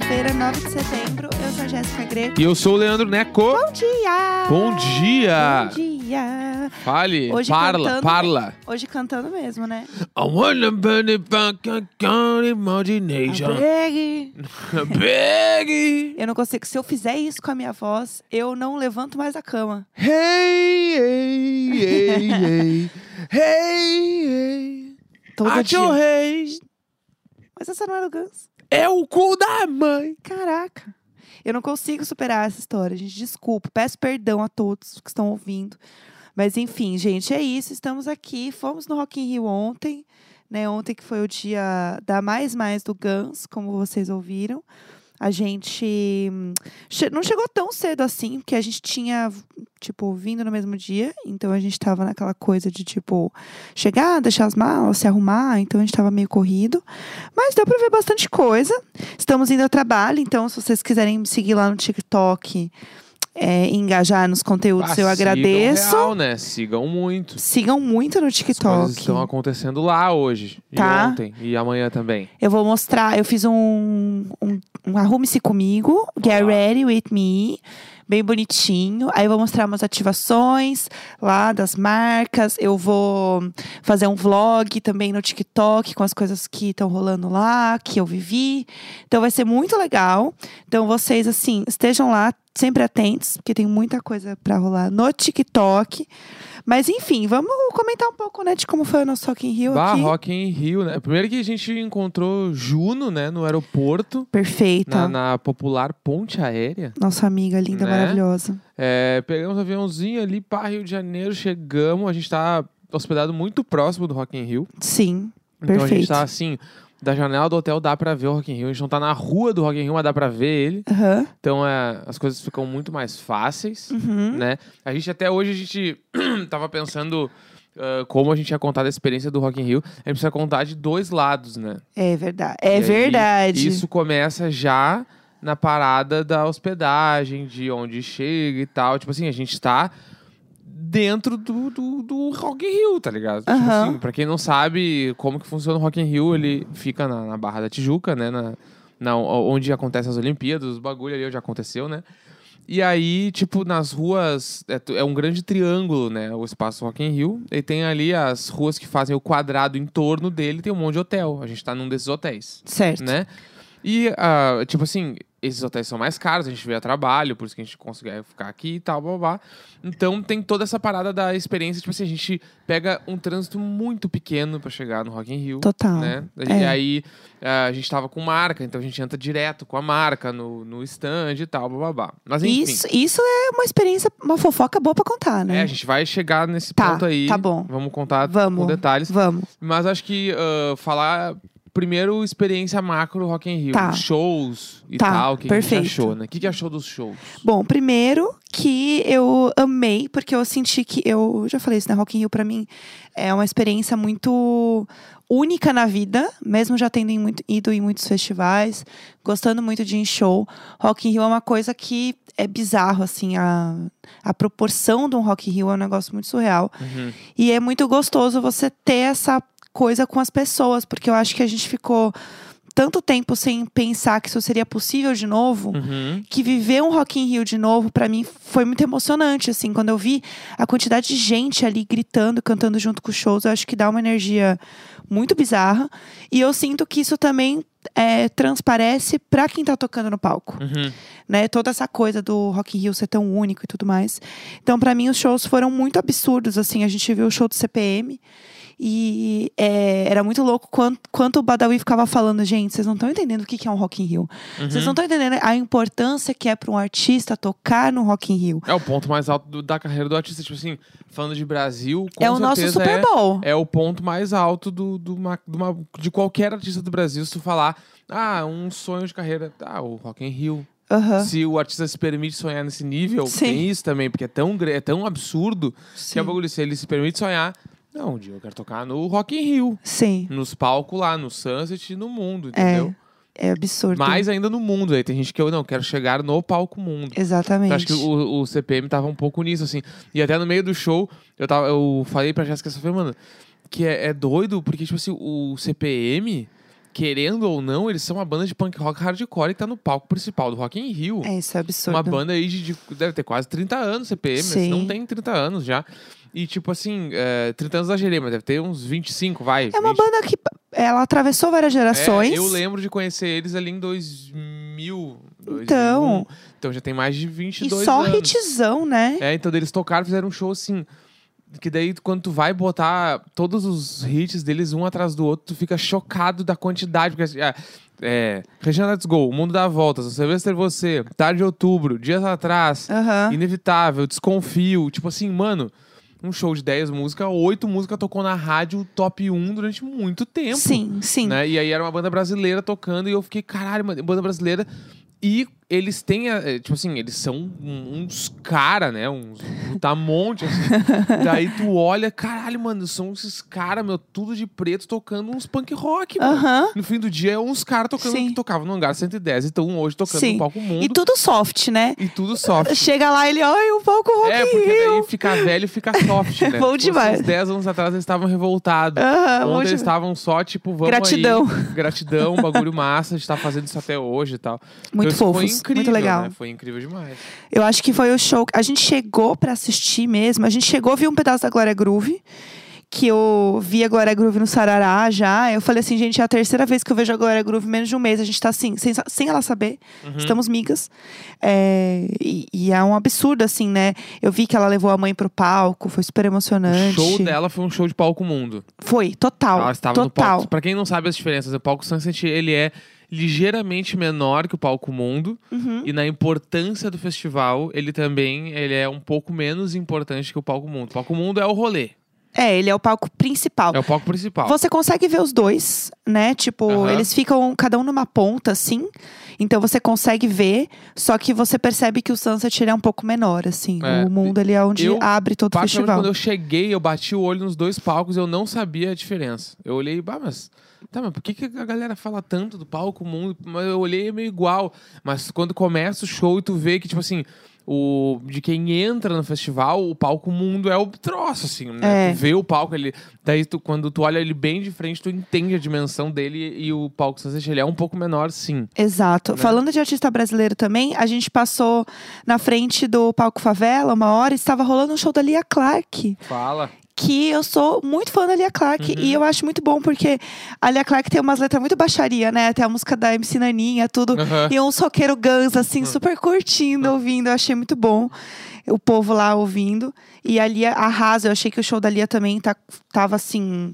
sexta-feira, 9 de setembro. Eu sou a Jéssica Greco. E eu sou o Leandro Neco. Bom dia! Bom dia! Bom dia! Fale, Hoje parla, cantando- parla. Hoje cantando mesmo, né? I wanna burn it back on imagination. Beg. Big. Eu não consigo. Se eu fizer isso com a minha voz, eu não levanto mais da cama. Hey, hey, hey, hey. Hey, hey. Todo At dia. your hey. Mas essa não era o Guns. É o cu da mãe. Caraca. Eu não consigo superar essa história, gente. Desculpa. Peço perdão a todos que estão ouvindo. Mas enfim, gente, é isso. Estamos aqui. Fomos no Rock in Rio ontem. Né, ontem que foi o dia da Mais Mais do Guns, como vocês ouviram. A gente não chegou tão cedo assim, porque a gente tinha, tipo, vindo no mesmo dia. Então a gente tava naquela coisa de, tipo, chegar, deixar as malas, se arrumar. Então a gente tava meio corrido. Mas deu pra ver bastante coisa. Estamos indo ao trabalho, então se vocês quiserem me seguir lá no TikTok é, engajar nos conteúdos, eu Ah, agradeço. Sigam real, né? Sigam muito. Sigam muito no As coisas TikTok. estão acontecendo lá hoje. Tá. E ontem. E amanhã também. Eu vou mostrar, eu fiz um, um, um Arrume-se Comigo, Get. Ready With Me, bem bonitinho. Aí eu vou mostrar umas ativações lá das marcas. Eu vou fazer um vlog também no TikTok com as coisas que estão rolando lá, que eu vivi. Então vai ser muito legal. Então vocês, assim, estejam lá sempre atentos, porque tem muita coisa pra rolar no TikTok. Mas enfim, vamos comentar um pouco, né, de como foi o nosso Rock in Rio Bah, aqui. Rock in Rio, né? Primeiro que a gente encontrou Juno, né? No aeroporto. Perfeita. Na, na popular ponte aérea. Nossa amiga linda, Né? maravilhosa. É, pegamos um aviãozinho ali para Rio de Janeiro, chegamos. A gente tá hospedado muito próximo do Rock in Rio. Sim, Então a gente Perfeito. tá assim, da janela do hotel dá pra ver o Rock in Rio. A gente não tá na rua do Rock in Rio, mas dá pra ver ele. aham, Então é, as coisas ficam muito mais fáceis, uhum. né? A gente até hoje a gente tava pensando ah, como a gente ia contar da experiência do Rock in Rio. A gente precisa contar de dois lados, né? É verdade. E É aí, verdade. Isso começa já na parada da hospedagem, de onde chega e tal. Tipo assim, a gente tá dentro do, do, do Rock in Rio, tá ligado? Tipo Aham. assim, pra quem não sabe como que funciona o Rock in Rio, ele fica na, na Barra da Tijuca, né? Na, na- onde acontecem as Olimpíadas, os bagulho ali onde aconteceu, né? E aí, tipo, nas ruas, é, é um grande triângulo, né? O espaço Rock in Rio. E tem ali as ruas que fazem o quadrado em torno dele, tem um monte de hotel. A gente tá num desses hotéis Certo. né? E, ah, tipo assim, esses hotéis são mais caros, a gente veio a trabalho, por isso que a gente conseguiu ficar aqui e tal, blá, blá. Então tem toda essa parada da experiência, tipo assim, a gente pega um trânsito muito pequeno pra chegar no Rock in Rio. Total. Né? É. E aí ah, a gente tava com marca, então a gente entra direto com a marca no, no stand e tal, blá, blá, blá. Mas enfim, Isso, isso é uma experiência, uma fofoca boa pra contar, né? é, a gente vai chegar nesse Tá, ponto aí. tá bom. Vamos contar Vamos. com detalhes. Vamos. Mas acho que ah, falar primeiro experiência macro Rock in Rio, Tá. shows e Tá, tal, o que, que achou, né? O que, que achou dos shows? Bom, primeiro que eu amei, porque eu senti que eu já falei isso, né? Rock in Rio pra mim é uma experiência muito única na vida, mesmo já tendo em muito- ido em muitos festivais, gostando muito de ir em show. Rock in Rio é uma coisa que é bizarro, assim, a, a proporção de um Rock in Rio é um negócio muito surreal. Uhum. E é muito gostoso você ter essa coisa com as pessoas, porque eu acho que a gente ficou tanto tempo sem pensar que isso seria possível de novo, Uhum. que viver um Rock in Rio de novo pra mim foi muito emocionante, assim, quando eu vi a quantidade de gente ali gritando, cantando junto com os shows, eu acho que dá uma energia muito bizarra, e eu sinto que isso também é, transparece pra quem tá tocando no palco Uhum. né? Toda essa coisa do Rock in Rio ser tão único e tudo mais. Então, pra mim, os shows foram muito absurdos, assim. A gente viu o show do CPM e é, era muito louco quanto, quanto o Badawi ficava falando, gente, vocês não estão entendendo o que que é um Rock in Rio. Vocês Uhum. não estão entendendo a importância que é pra um artista tocar no Rock in Rio. É o ponto mais alto do- da carreira do artista. Tipo assim, falando de Brasil, com é o nosso Super é, Bowl. é o ponto mais alto do, do uma- de uma- de qualquer artista do Brasil. Se tu falar, ah, um sonho de carreira, ah, o Rock in Rio. Aham. Se o artista se permite sonhar nesse nível, Sim. tem isso também, porque é tão, é tão absurdo que Sim. é o bagulho. Se ele se permite sonhar, não, um dia eu quero tocar no Rock in Rio. Sim. Nos palcos lá, no Sunset e no mundo, entendeu? É absurdo. Mais ainda no mundo. Aí tem gente que eu não quero chegar no palco mundo. Exatamente. Eu acho que o, o CPM tava um pouco nisso, assim. E até no meio do show, eu, tava, eu falei pra Jéssica essa mano, que é, é doido, porque, tipo assim, o CPM, querendo ou não, eles são uma banda de punk rock hardcore que tá no palco principal do Rock in Rio. É, isso é absurdo. Uma banda aí de, de- deve ter quase 30 anos, CPM, mas Sim. não tem 30 anos já. E tipo assim, é, 30 anos exagerei, mas deve ter uns 25, vai. É uma 20. banda que ela atravessou várias gerações. É, eu lembro de conhecer eles ali em 2000. 2001. Então. Então já tem mais de E 22 só anos. hitzão, né? É, então eles tocaram, fizeram um show assim. Que daí, quando tu vai botar todos os hits deles um atrás do outro, tu fica chocado da quantidade. Porque, é, é, Regina Let's Go, O Mundo dá Voltas, O Sylvester Você, Tarde de Outubro, Dias Atrás. Inevitável, Desconfio. Tipo assim, mano, um show de 10 músicas, oito músicas tocou na rádio top 1 durante muito tempo. Sim, sim. Né? E aí era uma banda brasileira tocando e eu fiquei, caralho, banda brasileira. E eles têm, eh, tipo assim, eles são uns cara, né? Uns monte assim. Daí tu olha, caralho, mano, são esses caras, meu, tudo de preto tocando uns punk rock, mano. Aham. No fim do dia, é uns caras tocando Sim. que tocavam no Hangar 110 e estão hoje tocando Sim. no palco mundo. E tudo soft, né? E tudo soft. Chega lá ele, ai, o palco Rock É, porque Rio. daí ficar velho fica soft, né? Bom fosse demais. Uns 10 anos atrás eles estavam revoltados. Aham, bom Ontem eles estavam só, tipo, vamos Gratidão. aí. Gratidão, bagulho massa, a gente tá fazendo isso até hoje e tal. Muito Então, fofos, Foi incrível, muito legal. Né? Foi incrível demais. Eu acho que foi o show. A gente chegou pra assistir mesmo. A gente chegou, viu um pedaço da Glória Groove. Que eu vi a Glória Groove no Sarará já. Eu falei assim, gente, é a terceira vez que eu vejo a Glória Groove em menos de um mês. A gente tá assim, sem, sem ela saber. Uhum. Estamos migas. É, e, e é um absurdo, assim, né? Eu vi que ela levou a mãe pro palco, foi super O emocionante. show dela foi um show de palco mundo. Foi, total. Ela estava no total. palco. Pra quem não sabe as diferenças, o palco Sunset, ele é ligeiramente menor que o palco mundo. Uhum. E na importância do festival, ele também ele é um pouco menos importante que o palco mundo. O palco mundo é o rolê. É, ele é o palco principal. É o palco principal. Você consegue ver os dois, né? Tipo, Aham. eles ficam cada um numa ponta, assim. Então você consegue ver, só que você percebe que o Sunset ele é um pouco menor, assim. É. O mundo ele é onde Eu, abre todo o festival. quando eu cheguei, eu bati o olho nos dois palcos, eu não sabia a diferença. Eu olhei, bah, mas. Tá, mas por que, que a galera fala tanto do palco mundo? Mas eu olhei é meio igual. Mas quando começa o show e tu vê que, tipo assim, o, de quem entra no festival, o palco mundo é o troço, assim, né? É. Tu vê o palco, ele. Daí tu, quando tu olha ele bem de frente, tu entende a dimensão dele e o palco Sunset, ele é um pouco menor, sim. Exato. né? Falando de artista brasileiro também, a gente passou na frente do palco Favela uma hora e estava rolando um show da Lia Clark. Fala. Que eu sou muito fã da Lia Clark Uhum. e eu acho muito bom porque a Lia Clark tem umas letras muito baixaria, né? Tem a música da MC Naninha, tudo. Aham. E um soqueiro Guns, assim, Hum. super curtindo, ouvindo. Eu achei muito bom o povo lá ouvindo. E a Lia arrasa. Eu achei que o show da Lia também tá, tava, assim...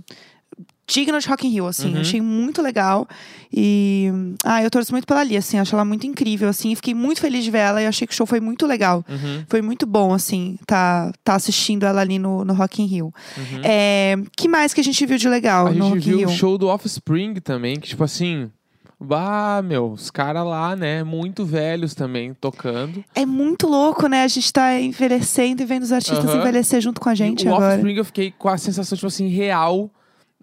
Digno de Rock in Rio, assim. Uhum. Achei muito legal. E... Ah, eu torço muito pela Lia, assim. Acho ela muito incrível, assim. Fiquei muito feliz de ver ela. E achei que o show foi muito legal. Uhum, Foi muito bom, assim, tá, tá assistindo ela ali no, no Rock in Rio. uhum. É, que mais que a gente viu de legal A no gente Rock in viu o show do Offspring também, que tipo assim. Bah, meu, os caras lá, né, muito velhos também, tocando. É muito louco, né? A gente tá envelhecendo e vendo os artistas Aham. envelhecer junto com a gente E o agora. Offspring eu fiquei com a sensação, tipo assim, real,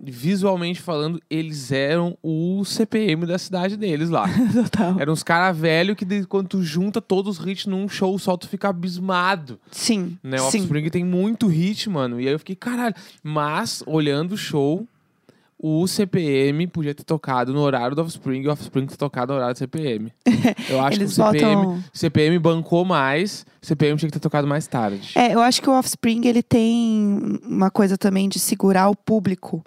visualmente falando, eles eram o CPM da cidade deles lá. Total. eram uns caras velhos que de- quando tu junta todos os hits num show só, tu fica abismado. Sim, Né? O sim. Offspring tem muito hit, mano. E aí eu fiquei, caralho. Mas, olhando o show, o CPM podia ter tocado no horário do Offspring e o Offspring ter tocado no horário do CPM. Eu acho que o CPM, botam... CPM bancou mais, o CPM tinha que ter tocado mais tarde. É, eu acho que o Offspring, ele tem uma coisa também de segurar o público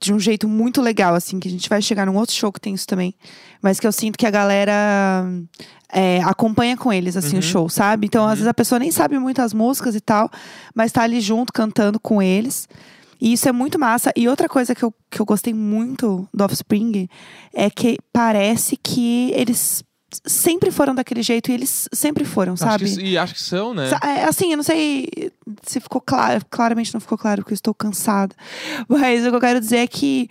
de um jeito muito legal, assim, que a gente vai chegar num outro show que tem isso também. Mas que eu sinto que a galera é, acompanha com eles, assim, Uhum. o show, sabe? Então, Uhum. às vezes a pessoa nem sabe muitas músicas e tal, mas tá ali junto, cantando com eles. E isso é muito massa. E outra coisa que eu, que eu gostei muito do Offspring é que parece que eles sempre foram daquele jeito e eles sempre foram, Acho sabe? que, e acho que são, né? É, Assim, eu não sei se ficou claro. Claramente não ficou claro, porque eu estou cansada. Mas o que eu quero dizer é que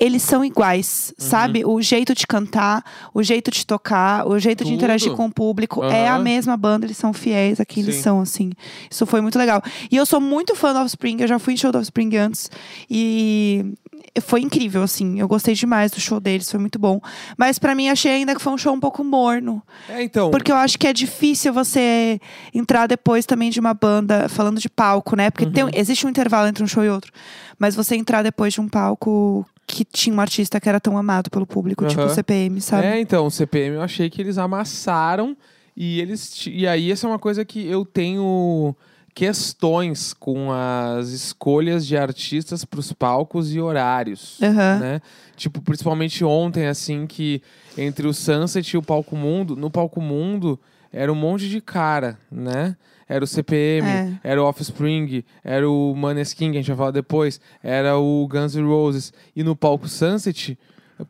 eles são iguais, Uhum. sabe? O jeito de cantar, o jeito de tocar, o jeito de Tudo. interagir com o público. É a mesma banda, eles são fiéis a quem eles são, assim. Isso foi muito legal. E eu sou muito fã do Offspring, eu já fui em show do Offspring antes. E foi incrível, assim. Eu gostei demais do show deles, foi muito bom. Mas pra mim, achei ainda que foi um show um pouco morno. É, então. Porque eu acho que é difícil você entrar depois também de uma banda, falando de palco, né? Porque tem, Uhum. existe um intervalo entre um show e outro. Mas você entrar depois de um palco que tinha um artista que era tão amado pelo público, tipo o. CPM, sabe? É, então, o CPM eu achei que eles amassaram e eles e aí essa é uma coisa que eu tenho questões com as escolhas de artistas para os palcos e horários, Aham. né? Tipo, principalmente ontem assim que entre o Sunset e o Palco Mundo, no Palco Mundo era um monte de cara, né? Era o CPM, É. era o Offspring, era o Maneskin, que a gente vai falar depois, era o Guns N' Roses. E no palco Sunset,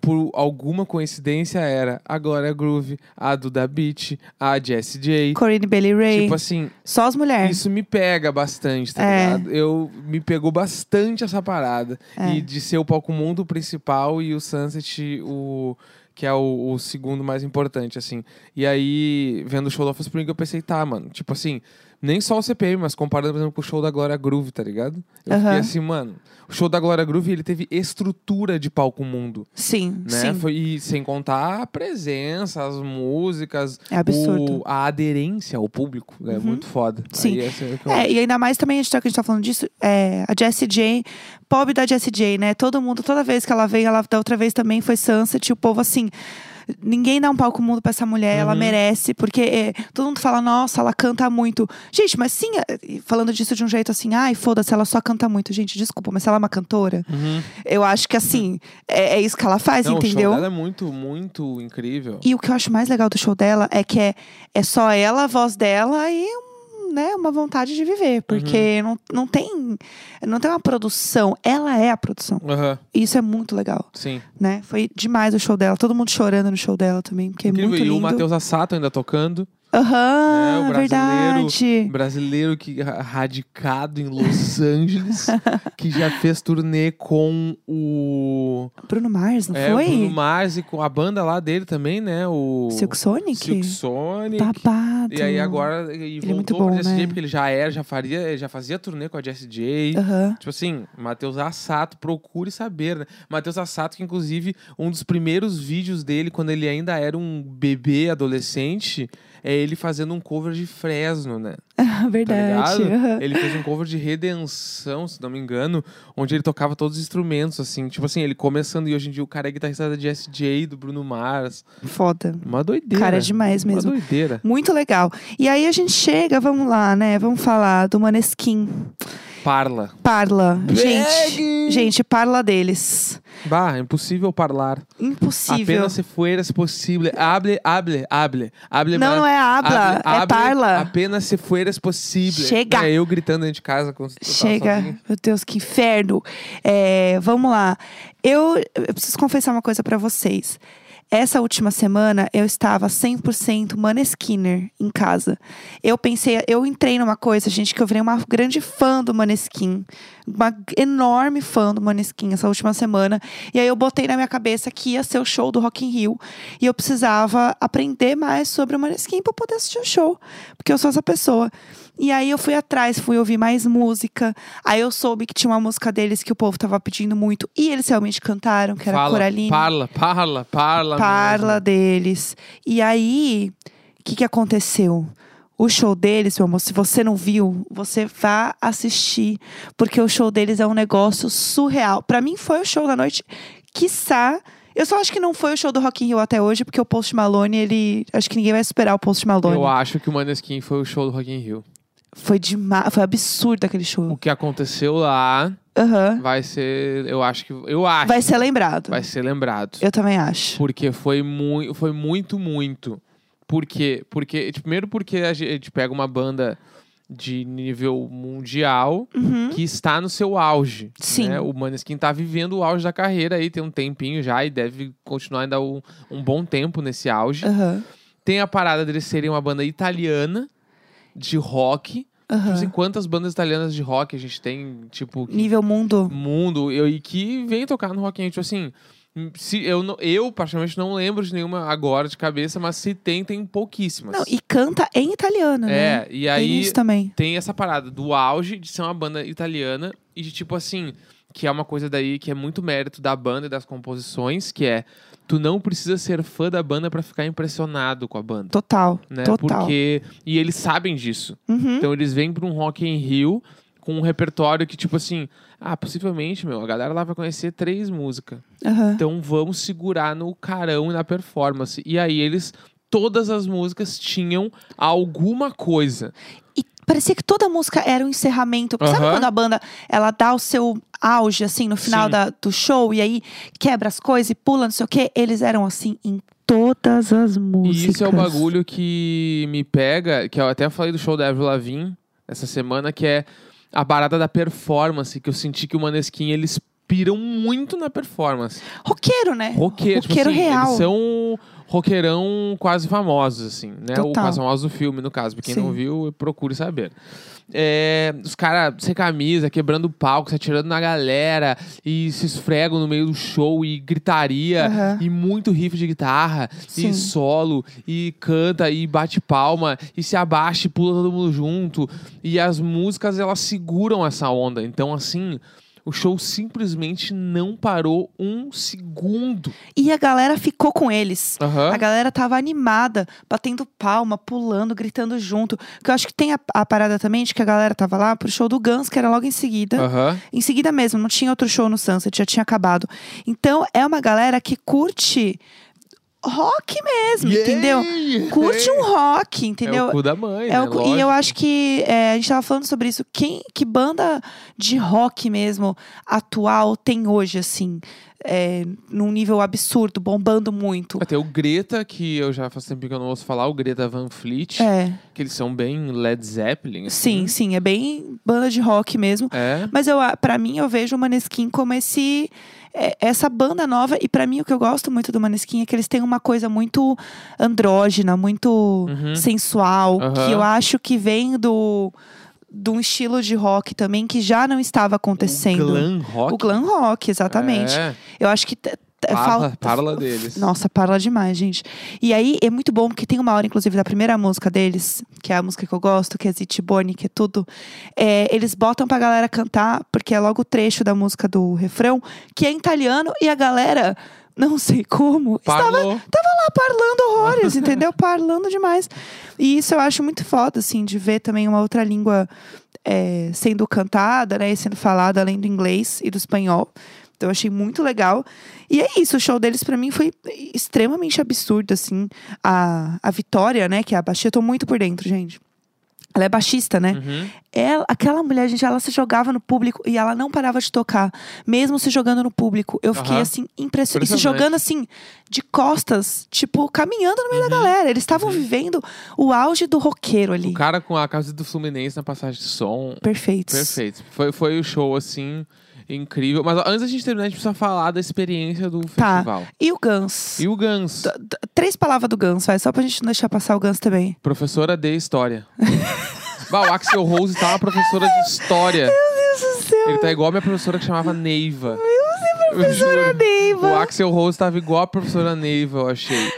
por alguma coincidência, era a Glória Groove, a Duda Beat, a Jessie J. Corinne Bailey Ray. Tipo assim, Só as mulheres. isso me pega bastante, tá É. ligado? Eu, me pegou bastante essa parada. É. E de ser o palco mundo principal e o Sunset o... Que é o, o segundo mais importante, assim. E aí, vendo o show do Offspring, eu pensei, tá, mano. Tipo assim, nem só o CPM, mas comparando, por exemplo, com o show da Glória Groove, tá ligado? Eu fiquei Aham. assim, mano. O show da Glória Groove, ele teve estrutura de palco mundo, Sim, né? sim. Foi, e sem contar a presença, as músicas, É absurdo. o- a aderência ao público. É Uhum. muito foda. Sim. Aí esse é É, e ainda mais também, a gente tá, que a gente tá falando disso, é, a Jessie J, pobre da Jessie J, né? Todo mundo, toda vez que ela veio, ela da outra vez também foi Sunset, e o povo assim. Ninguém dá um palco mundo pra essa mulher, ela Uhum. merece, porque é, todo mundo fala, nossa, ela canta muito. Gente, mas sim, é, falando disso de um jeito assim, ai, foda-se, ela só canta muito. Gente, desculpa, mas se ela é uma cantora, Uhum. eu acho que assim, é, é isso que ela faz, Não, entendeu? o show dela é muito, muito incrível. E o que eu acho mais legal do show dela é que é, é só ela, a voz dela e um, né, uma vontade de viver. Porque não, não, tem, não tem uma produção. Ela é a produção. E isso é muito legal, sim. né? Foi demais o show dela. Todo mundo chorando no show dela também, porque é muito E o lindo. Matheus Assato ainda tocando. Aham, É, brasileiro- verdade. Brasileiro que ra- radicado em Los Angeles, que já fez turnê com o. Bruno Mars, não é, o foi? Bruno Mars e com a banda lá dele também, né? O. Silk Sonic? Silk Sonic. Babado. E aí agora e Ele é muito voltou bom, com a Jessie J, né? porque ele já era, já faria, já fazia turnê com a Jessie J. Aham. Tipo assim, Matheus Assato, procure saber, né? Matheus Assato, que inclusive um dos primeiros vídeos dele, quando ele ainda era um bebê adolescente, é ele fazendo um cover de Fresno, né? Tá verdade. ligado? aham. Ele fez um cover de Redenção, se não me engano, onde ele tocava todos os instrumentos, assim. Tipo assim, ele começando e hoje em dia o cara é guitarrista da Jessie J, do Bruno Mars. Foda. Uma doideira. Cara, é demais Uma mesmo. doideira. Muito legal. E aí a gente chega, vamos lá, né? Vamos falar do Maneskin. Parla. Parla. Gente, gente, parla deles. Bah, é impossível parlar. Impossível. Apenas se fueras possível. Hable, hable, hable. hable Não, não é habla, Hable- é hable parla. Apenas se fueras possível. Chega. É eu gritando dentro de casa. Quando Chega, sozinho. meu Deus, que inferno. É, vamos lá. Eu, eu preciso confessar uma coisa pra vocês. Essa última semana eu estava 100% Maneskinner em casa. Eu pensei, eu entrei numa coisa, gente, que eu virei uma grande fã do Maneskin. Uma enorme fã do Maneskin essa última semana. E aí eu botei na minha cabeça que ia ser o show do Rock in Rio. E eu precisava aprender mais sobre o Maneskin para poder assistir o show. Porque eu sou essa pessoa. E aí eu fui atrás, fui ouvir mais música. Aí eu soube que tinha uma música deles que o povo tava pedindo muito. E eles realmente cantaram, que era Fala, Coraline. Parla, parla, parla. Parla mesmo. deles. E aí, o que, que aconteceu? O show deles, meu amor, se você não viu, você vá assistir. Porque o show deles é um negócio surreal. Pra mim, foi o show da noite. Quiçá. Eu só acho que não foi o show do Rock in Rio até hoje, porque o Post Malone, ele. Acho que ninguém vai superar o Post Malone. Eu acho que o Maneskin foi o show do Rock in Rio. Foi demais. Foi absurdo aquele O show. que aconteceu lá Aham. vai ser. Eu acho que. Eu acho. Vai ser lembrado. vai ser lembrado. Eu também acho. Porque foi muito, foi muito, muito. Por quê? Porque, primeiro porque a gente pega uma banda de nível mundial Uhum. que está no seu auge. Sim. né? O Maneskin tá vivendo o auge da carreira aí, tem um tempinho já e deve continuar ainda um, um bom tempo nesse auge. Aham. Tem a parada deles serem uma banda italiana de rock. Tipo Aham. assim, quantas bandas italianas de rock a gente tem, tipo, que Nível mundo. mundo eu, e que vem tocar no Rock in Rio. Tipo assim, se, eu, não- eu particularmente não lembro de nenhuma agora de cabeça, mas se tem, tem pouquíssimas. Não, e canta em italiano, né? é, e Tem aí isso também. tem essa parada do auge de ser uma banda italiana e de tipo assim, que é uma coisa daí que é muito mérito da banda e das composições, que é tu não precisa ser fã da banda pra ficar impressionado com a banda. Total. Né? Total. Porque. E eles sabem disso. Uhum. Então eles vêm para um Rock in Rio com um repertório que, tipo assim, ah, possivelmente, meu, a galera lá vai conhecer três músicas. Aham. Então vamos segurar no carão e na performance. E aí eles, todas as músicas tinham alguma coisa. E parecia que toda música era um encerramento. Porque Sabe quando a banda ela dá o seu auge, assim, no final da- do show, e aí quebra as coisas e pula, não sei o quê? Eles eram assim em todas as músicas. E isso é o bagulho que me pega, que eu até falei do show da Avril Lavigne essa semana, que é a parada da performance, que eu senti que o Maneskin, eles piram muito na performance. Roqueiro, né? Roqueiro, tipo Roqueiro assim, real. eles são roqueirão quase famosos, assim, né? O Total. quase famoso do filme, no caso. Pra quem não Sim. viu, procure saber. É, os caras sem camisa, quebrando o palco, se atirando na galera e se esfregam no meio do show e gritaria Aham. e muito riff de guitarra Sim. e solo e canta e bate palma e se abaixa e pula todo mundo junto e as músicas elas seguram essa onda. Então assim, o show simplesmente não parou um segundo. E a galera ficou com eles. Aham. A galera tava animada, batendo palma, pulando, gritando junto. Porque eu acho que tem a, a parada também de que a galera tava lá pro show do Guns, que era logo em seguida. Aham. Em seguida mesmo, não tinha outro show no Sunset, já tinha acabado. Então é uma galera que curte rock mesmo, entendeu? Curte um rock, entendeu? É o cu da mãe, É né? cu- e eu acho que é, a gente tava falando sobre isso. Quem, que banda de rock mesmo atual tem hoje, assim, é, num nível absurdo, bombando muito? Até o Greta, que eu já faz tempo que eu não ouço falar, o Greta Van Fleet, É, que eles são bem Led Zeppelin. assim. sim, sim, é bem banda de rock mesmo. É. Mas eu, para mim, eu vejo o Maneskin como esse é, essa banda nova. E pra mim, o que eu gosto muito do Maneskin é que eles têm uma coisa muito andrógena, muito Uhum. sensual, Aham. que eu acho que vem do de um estilo de rock também que já não estava acontecendo. O glam rock. O glam rock, exatamente. É. Eu acho que Parla- parla deles. Nossa, parla demais, gente. E aí é muito bom porque tem uma hora, inclusive, da primeira música deles, que é a música que eu gosto, que é Zitibone, que é tudo. é, eles botam pra galera cantar, porque é logo o trecho da música do refrão, que é em italiano, e a galera, não sei como, estava Parlou. lá parlando horrores, entendeu? Parlando demais. E isso eu acho muito foda, assim, de ver também uma outra língua é, sendo cantada, né? E sendo falada além do inglês e do espanhol. Então eu achei muito legal. E é isso, o show deles pra mim foi extremamente absurdo, assim. A, a Vitória, né, que é a baixista, eu tô muito por dentro, gente. Ela é baixista, né? Uhum. Ela, aquela mulher, gente, ela se jogava no público e ela não parava de tocar, mesmo se jogando no público. Eu fiquei Aham. assim, impressionada. E se jogando assim, de costas, tipo, caminhando no meio da galera. Eles estavam vivendo o auge do roqueiro ali. O cara com a camisa do Fluminense na passagem de som. Perfeitos. Perfeito. Foi, foi o show, assim, incrível. Mas antes da gente terminar, a gente precisa falar da experiência do Tá. festival. E o Guns? E o Gans, D- d- Três palavras do Guns, vai, só pra gente não deixar passar o Guns também. professora de história. bah, o Axel Rose tá uma professora de história. Meu Deus do céu. Ele tá igual a minha professora que chamava Neiva. Eu Professora juro. O Neiva. Axel Rose tava igual a professora Neiva, eu achei.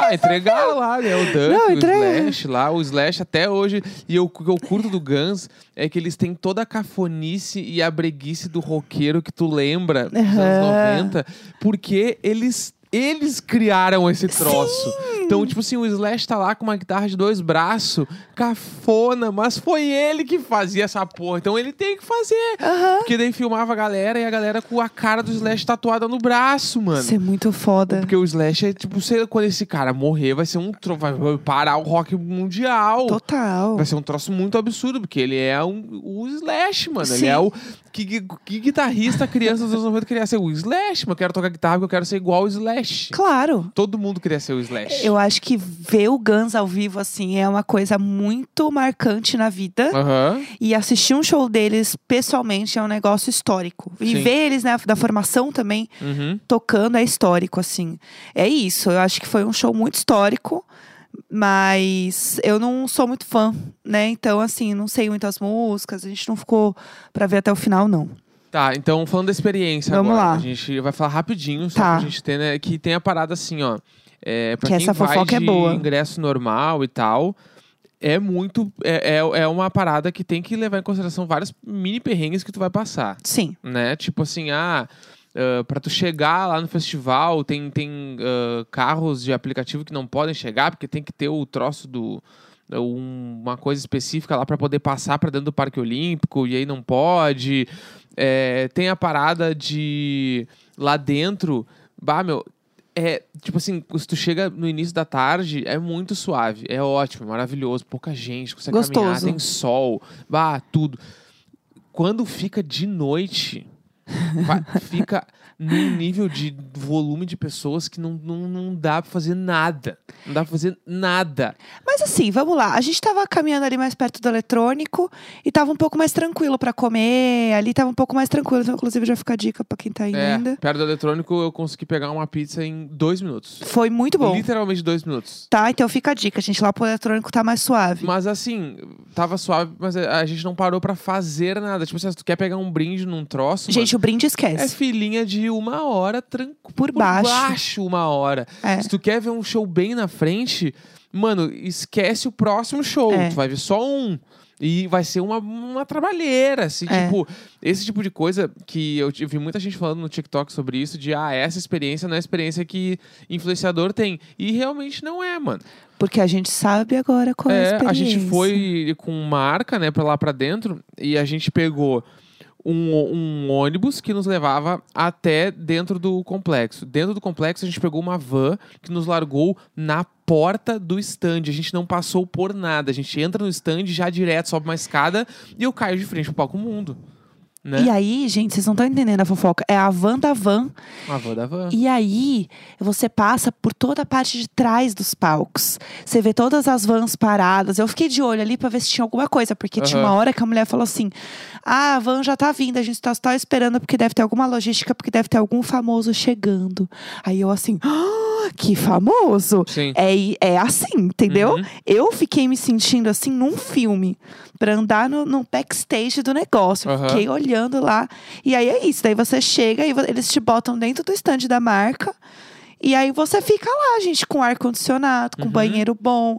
Ah, entregaram lá, né? O Duff, Não, o entrega- Slash lá. O Slash até hoje. E eu- o que eu curto do Guns é que eles têm toda a cafonice e a breguice do roqueiro que tu lembra dos anos Aham. 90. Porque eles, eles criaram esse troço. Então, tipo assim, o Slash tá lá com uma guitarra de dois braços, cafona, mas foi ele que fazia essa porra. Então ele tem que fazer. Porque daí filmava a galera e a galera com a cara do Slash tatuada no braço, mano. Isso é muito foda. Porque o Slash é tipo, sei quando esse cara morrer, vai ser um tro... vai parar o rock mundial. Total. Vai ser um troço muito absurdo, porque ele é um, o Slash, mano. Ele Sim. é o. Que, que, guitarrista criança dos anos 90 queria ser? O Slash, mano. Eu quero tocar guitarra porque eu quero ser igual o Slash. Claro. Todo mundo queria ser o Slash. Eu acho que ver o Guns ao vivo, assim, é uma coisa muito marcante na vida. Aham. E assistir um show deles pessoalmente é um negócio histórico. E Sim. ver eles, né, da formação também, Uhum. tocando é histórico, assim. É isso. Eu acho que foi um show muito histórico. Mas eu não sou muito fã, né? Então, assim, não sei muitas músicas. A gente não ficou pra ver até o final, não. Tá, então falando da experiência Vamos agora. lá. A gente vai falar rapidinho, só Tá. pra gente ter, né? Que tem a parada assim, ó. É, pra Que quem essa vai fofoca é de boa. ingresso normal e tal, é muito. É, é, é uma parada que tem que levar em consideração vários mini perrengues que tu vai passar. Sim. né? Tipo assim, ah, ah, pra tu chegar lá no festival, tem, tem ah, carros de aplicativo que não podem chegar, porque tem que ter o troço do, um- uma coisa específica lá pra poder passar pra dentro do Parque Olímpico e aí não pode. É, tem a parada de lá dentro, bah, meu, é tipo assim, se tu chega no início da tarde, é muito suave, é ótimo, maravilhoso, pouca gente, consegue caminhar, Gostoso. tem sol, bah, tudo. Quando fica de noite, fa- fica num nível de volume de pessoas que não, não, não dá pra fazer nada. Não dá pra fazer nada. Mas assim, vamos lá. A gente tava caminhando ali mais perto do eletrônico e tava um pouco mais tranquilo pra comer. Ali tava um pouco mais tranquilo. Então, inclusive, já fica a dica pra quem tá indo É, ainda. perto do eletrônico eu consegui pegar uma pizza em dois minutos. Foi muito bom. Literalmente dois minutos. Tá, então fica a dica, gente. Lá pro eletrônico tá mais suave. Mas assim, tava suave, mas a a gente não parou pra fazer nada. Tipo assim, se tu quer pegar um brinde num troço, Gente, o brinde mano, é esquece. filinha uma hora tranquilo. Por baixo. uma hora. É. Se tu quer ver um show bem na frente, mano, esquece o próximo show. É. Tu vai ver só um. E vai ser uma, uma trabalheira, assim, É. tipo, esse tipo de coisa que eu vi muita gente falando no TikTok sobre isso, de ah, essa experiência não é a experiência que influenciador tem. E realmente não é, mano. Porque a gente sabe agora qual é, a É, experiência. a gente foi com marca, né, pra lá pra dentro, e a gente pegou um, um ônibus que nos levava até dentro do complexo. Dentro do complexo, a gente pegou uma van que nos largou na porta do stand. A gente não passou por nada. A gente entra no stand já direto, sobe uma escada e eu caio de frente pro palco mundo. Né? E aí, gente, vocês não estão entendendo a fofoca. É a van da van. A van da van. E aí, você passa por toda a parte de trás dos palcos. Você vê todas as vans paradas. Eu fiquei de olho ali pra ver se tinha alguma coisa, porque tinha Aham. uma hora que a mulher falou assim: Ah, a van já tá vindo, a gente tá só esperando porque deve ter alguma logística, porque deve ter algum famoso chegando. Aí eu assim, ah, que famoso! Sim. É, é assim, entendeu? Uhum. Eu fiquei me sentindo assim num filme. Pra andar no, no backstage do negócio. Eu Aham. Fiquei olhando lá. E aí é isso. Daí você chega e eles te botam dentro do stand da marca. E aí você fica lá, gente, com ar-condicionado, com Uhum. banheiro bom,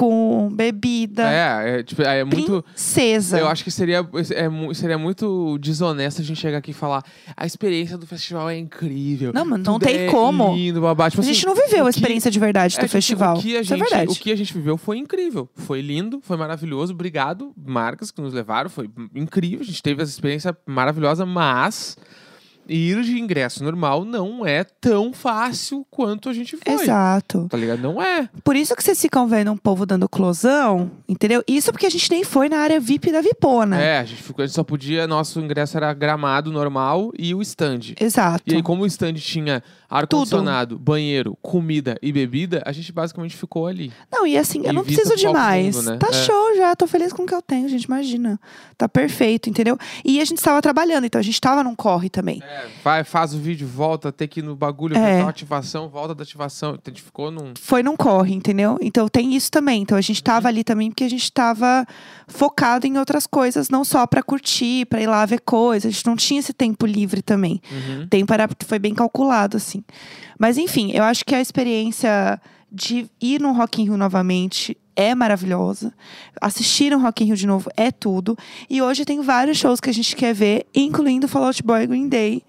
com bebida. É, é, tipo, é muito. Princesa. Eu acho que seria, é, seria muito desonesto a gente chegar aqui e falar a experiência do festival é incrível. Não, mano, não tudo tem é como. Lindo, babá. Tipo a gente assim, não viveu a que- experiência de verdade é, do tipo, festival. O que, a Isso é gente, verdade. o que a gente viveu foi incrível. Foi lindo, foi maravilhoso. Obrigado, marcas que nos levaram. Foi incrível. A gente teve essa experiência maravilhosa, mas ir de ingresso normal não é tão fácil quanto a gente foi. Exato. Tá ligado? Não é. Por isso que vocês ficam vendo um povo dando closão, entendeu? Isso porque a gente nem foi na área VIP da Vipona. É, a gente, ficou, a gente só podia. Nosso ingresso era gramado normal e o stand. Exato. E aí, como o stand tinha ar-condicionado, banheiro, comida e bebida, a gente basicamente ficou ali. Não, e assim, eu E não preciso de mais. mundo, né? Tá É. show já, tô feliz com o que eu tenho, gente, imagina. Tá perfeito, entendeu? E a gente estava trabalhando, então a gente tava num corre também. É, vai, faz o vídeo, volta, tem que ir no bagulho, É. ativação, volta da ativação. Então, A gente ficou num. Foi num corre, entendeu? Então tem isso também. Então a gente tava Uhum. ali também porque a gente tava focado em outras coisas, não só pra curtir, pra ir lá ver coisas. A gente não tinha esse tempo livre também. Uhum. O tempo era, foi bem calculado, assim. Mas enfim, eu acho que a experiência de ir no Rock in Rio novamente é maravilhosa. Assistir um Rock in Rio de novo é tudo. E hoje tem vários shows que a gente quer ver, incluindo Fall Out Boy Green Day,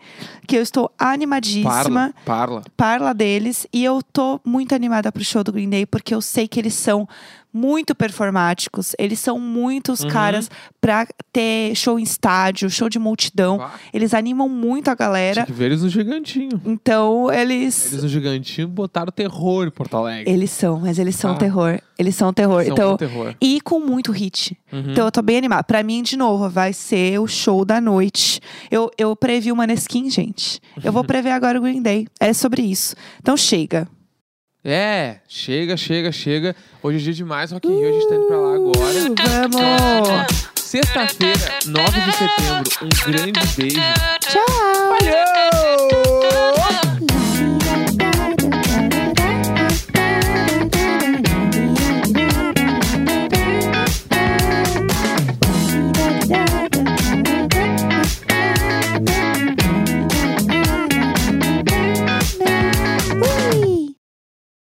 que eu estou animadíssima. Parla, parla. Parla deles. E eu tô muito animada pro show do Green Day, porque eu sei que eles são muito performáticos. Eles são muito os Uhum. caras pra ter show em estádio, show de multidão. Eles animam muito a galera. Tinha que ver eles no Gigantinho. Então, eles. Eles no Gigantinho botaram terror em Porto Alegre. Eles são, mas eles são Ah. terror. Eles são terror. São então, um terror. e com muito hit. Uhum. Então eu tô bem animada. Pra mim, de novo, vai ser o show da noite. Eu, eu previ o Maneskin, gente. Eu vou prever agora o Green Day. É sobre isso. Então chega. É, chega, chega, chega. Hoje é dia demais, Rock in Rio, a gente tá indo pra lá agora. Uh, vamos! Sexta-feira, 9 de setembro. Um grande beijo. Tchau! Valeu!